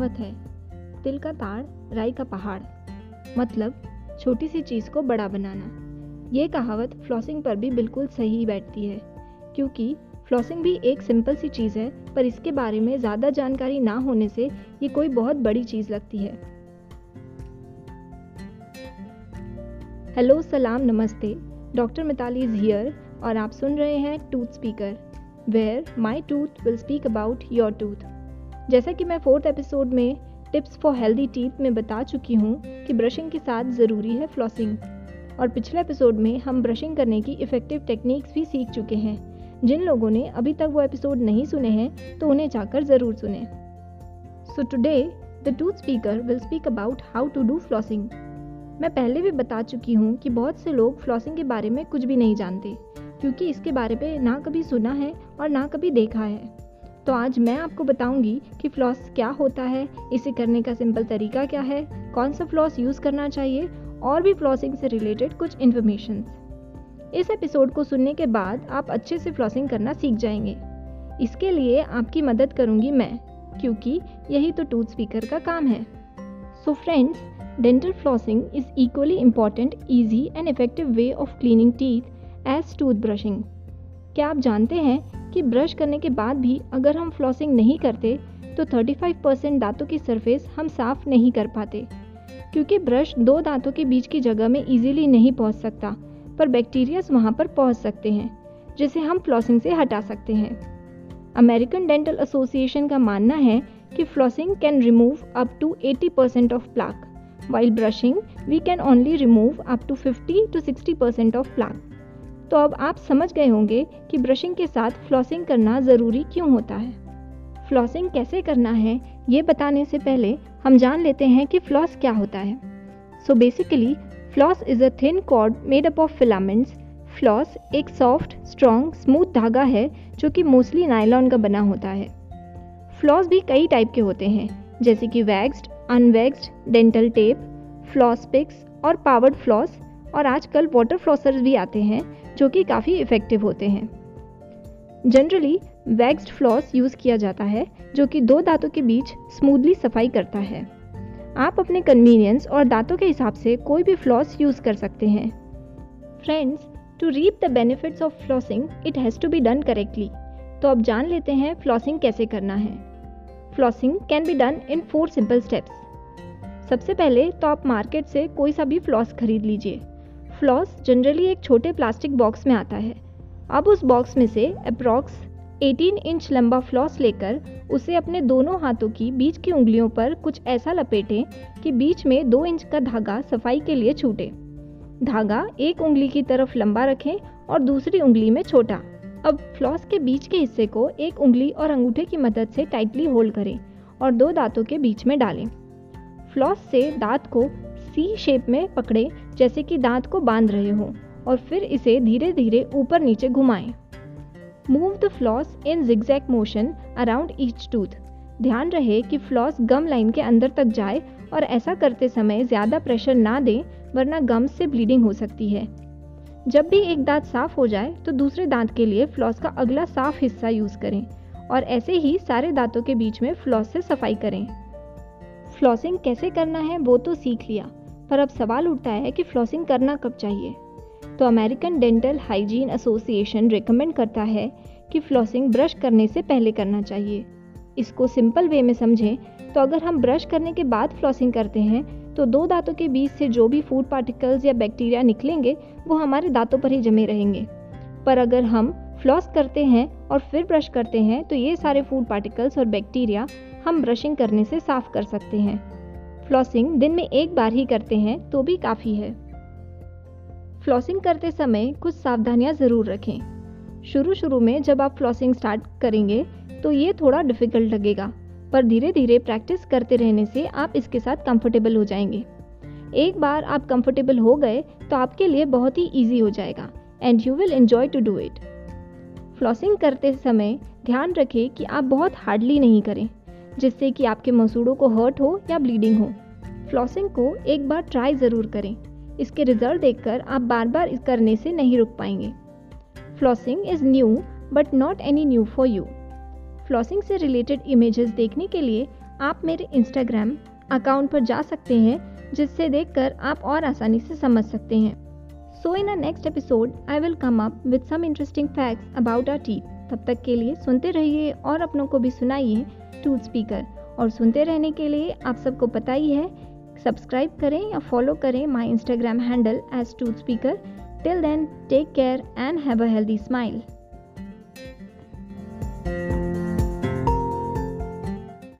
कहावत है तिल का ताड़ राई का पहाड़। मतलब छोटी सी चीज़ को बड़ा बनाना। ये कहावत फ्लॉसिंग पर भी बिल्कुल सही बैठती है, क्योंकि फ्लॉसिंग भी एक सिंपल सी चीज़ है, पर इसके बारे में ज़्यादा जानकारी ना होने से ये कोई बहुत बड़ी चीज़ लगती है। हेलो सलाम नमस्ते। डॉक्टर मिताली इज़ हियर और आप सुन रहे हैं tooth speaker where my tooth will speak about your tooth जैसा कि मैं फोर्थ एपिसोड में टिप्स फॉर हेल्दी टीथ में बता चुकी हूँ कि ब्रशिंग के साथ ज़रूरी है फ्लॉसिंग और पिछले एपिसोड में हम ब्रशिंग करने की इफ़ेक्टिव टेक्निक्स भी सीख चुके हैं। जिन लोगों ने अभी तक वो एपिसोड नहीं सुने हैं तो उन्हें जाकर ज़रूर सुने। So today the tooth speaker will speak about how to do flossing मैं पहले भी बता चुकी हूँ कि बहुत से लोग फ्लॉसिंग के बारे में कुछ भी नहीं जानते, क्योंकि इसके बारे में ना कभी सुना है और ना कभी देखा है। तो आज मैं आपको बताऊँगी कि फ्लॉस क्या होता है, इसे करने का सिंपल तरीका क्या है, कौन सा फ्लॉस यूज़ करना चाहिए, और भी फ्लॉसिंग से रिलेटेड कुछ इन्फॉर्मेशन इस एपिसोड को सुनने के बाद आप अच्छे से फ्लॉसिंग करना सीख जाएँगे। इसके लिए आपकी मदद करूँगी मैं, क्योंकि यही तो टूथ स्पीकर का काम है। So friends dental flossing is equally important easy and effective way of cleaning teeth as tooth brushing क्या आप जानते हैं कि ब्रश करने के बाद भी अगर हम फ्लॉसिंग नहीं करते तो 35 परसेंट दांतों की सरफेस हम साफ़ नहीं कर पाते। क्योंकि ब्रश दो दांतों के बीच की जगह में इजीली नहीं पहुँच सकता, पर बैक्टीरियाज वहाँ पर पहुँच सकते हैं, जिसे हम फ्लॉसिंग से हटा सकते हैं। अमेरिकन डेंटल एसोसिएशन का मानना है कि flossing can remove up to 80 percent of plaque while brushing we can only remove up to 50 to 60 percent of plaque तो अब आप समझ गए होंगे कि ब्रशिंग के साथ फ्लॉसिंग करना ज़रूरी क्यों होता है। फ्लॉसिंग कैसे करना है, ये बताने से पहले हम जान लेते हैं कि फ्लॉस क्या होता है। So basically floss is a thin cord made up of filaments floss एक सॉफ्ट स्ट्रॉन्ग स्मूथ धागा है, जो कि मोस्टली नायलॉन का बना होता है। फ्लॉस भी कई टाइप के होते हैं, जैसे कि waxed unwaxed dental tape floss picks और पावर्ड फ्लॉस और आजकल वाटर फ्लॉसर्स भी आते हैं, जो कि काफ़ी इफ़ेक्टिव होते हैं। जनरली वैक्स्ड फ्लॉस यूज़ किया जाता है, जो कि दो दांतों के बीच स्मूथली सफ़ाई करता है। आप अपने कन्वीनियंस और दांतों के हिसाब से कोई भी फ्लॉस यूज़ कर सकते हैं। Friends to reap the benefits of flossing it has to be done correctly तो अब जान लेते हैं फ्लॉसिंग कैसे करना है। Flossing can be done in four simple steps सबसे पहले तो आप मार्केट से कोई सा भी फ्लॉस खरीद लीजिए। फ्लॉस जनरली एक छोटे प्लास्टिक बॉक्स में आता है। अब उस बॉक्स में से अप्रॉक्स 18 इंच लंबा फ्लॉस लेकर उसे अपने दोनों हाथों की बीच की उंगलियों पर कुछ ऐसा लपेटें कि बीच में दो इंच का धागा सफ़ाई के लिए छूटे। धागा एक उंगली की तरफ़ लंबा रखें और दूसरी उंगली में छोटा। अब फ्लॉस के बीच के हिस्से को एक उंगली और अंगूठे की मदद से टाइटली होल्ड करें और दो दांतों के बीच में डालें। फ्लॉस से दांत को सी शेप में पकड़े जैसे कि दांत को बाँध रहे हो और फिर इसे धीरे धीरे ऊपर नीचे घुमाएँ। Move the floss in zigzag motion around each tooth ध्यान रहे कि फ्लॉस गम लाइन के अंदर तक जाए और ऐसा करते समय ज़्यादा प्रेशर ना दें, वरना गम से ब्लीडिंग हो सकती है। जब भी एक दांत साफ़ हो जाए तो दूसरे दांत के लिए फ्लॉस का अगला साफ़ हिस्सा यूज़ करें और ऐसे ही सारे दांतों के बीच में फ्लॉस से सफ़ाई करें। फ्लॉसिंग कैसे करना है वो तो सीख लिया। पर अब सवाल उठता है कि फ्लॉसिंग करना कब चाहिए? तो American dental hygiene association recommend करता है कि फ्लॉसिंग ब्रश करने से पहले करना चाहिए। इसको सिंपल वे में समझें तो अगर हम ब्रश करने के बाद फ्लॉसिंग करते हैं तो दो दांतों के बीच से जो भी फ़ूड पार्टिकल्स या बैक्टीरिया निकलेंगे, वो हमारे दांतों पर ही जमे रहेंगे। पर अगर हम फ्लॉस करते हैं और फिर ब्रश करते हैं तो ये सारे फ़ूड पार्टिकल्स और बैक्टीरिया हम ब्रशिंग करने से साफ़ कर सकते हैं। फ्लॉसिंग दिन में एक बार ही करते हैं तो भी काफ़ी है। फ्लॉसिंग करते समय कुछ सावधानियाँ ज़रूर रखें। शुरू शुरू में जब आप फ्लॉसिंग स्टार्ट करेंगे तो ये थोड़ा डिफ़िकल्ट लगेगा, पर धीरे धीरे प्रैक्टिस करते रहने से आप इसके साथ कंफर्टेबल हो जाएँगे। एक बार आप कंफर्टेबल हो गए तो आपके लिए बहुत ही ईजी हो जाएगा and you will enjoy to do it flossing करते समय ध्यान रखें कि आप बहुत हार्डली नहीं करें। जिससे कि आपके मसूड़ों को हर्ट हो या ब्लीडिंग हो। फ्लॉसिंग को एक बार ट्राई ज़रूर करें। इसके रिज़ल्ट देखकर आप बार बार इस करने से नहीं रुक पाएँगे। Flossing is new but not any new for you flossing से रिलेटेड इमेजेस देखने के लिए आप मेरे इंस्टाग्राम अकाउंट पर जा सकते हैं, जिससे देखकर आप और आसानी से समझ सकते हैं। So in a next episode I will come up with some interesting facts about our teeth तब तक के लिए सुनते रहिए और अपनों को भी सुनाइए टूथ स्पीकर और सुनते रहने के लिए आप सबको पता ही है सब्सक्राइब करें या फॉलो करें my Instagram handle as tooth speaker till then take care and have a healthy smile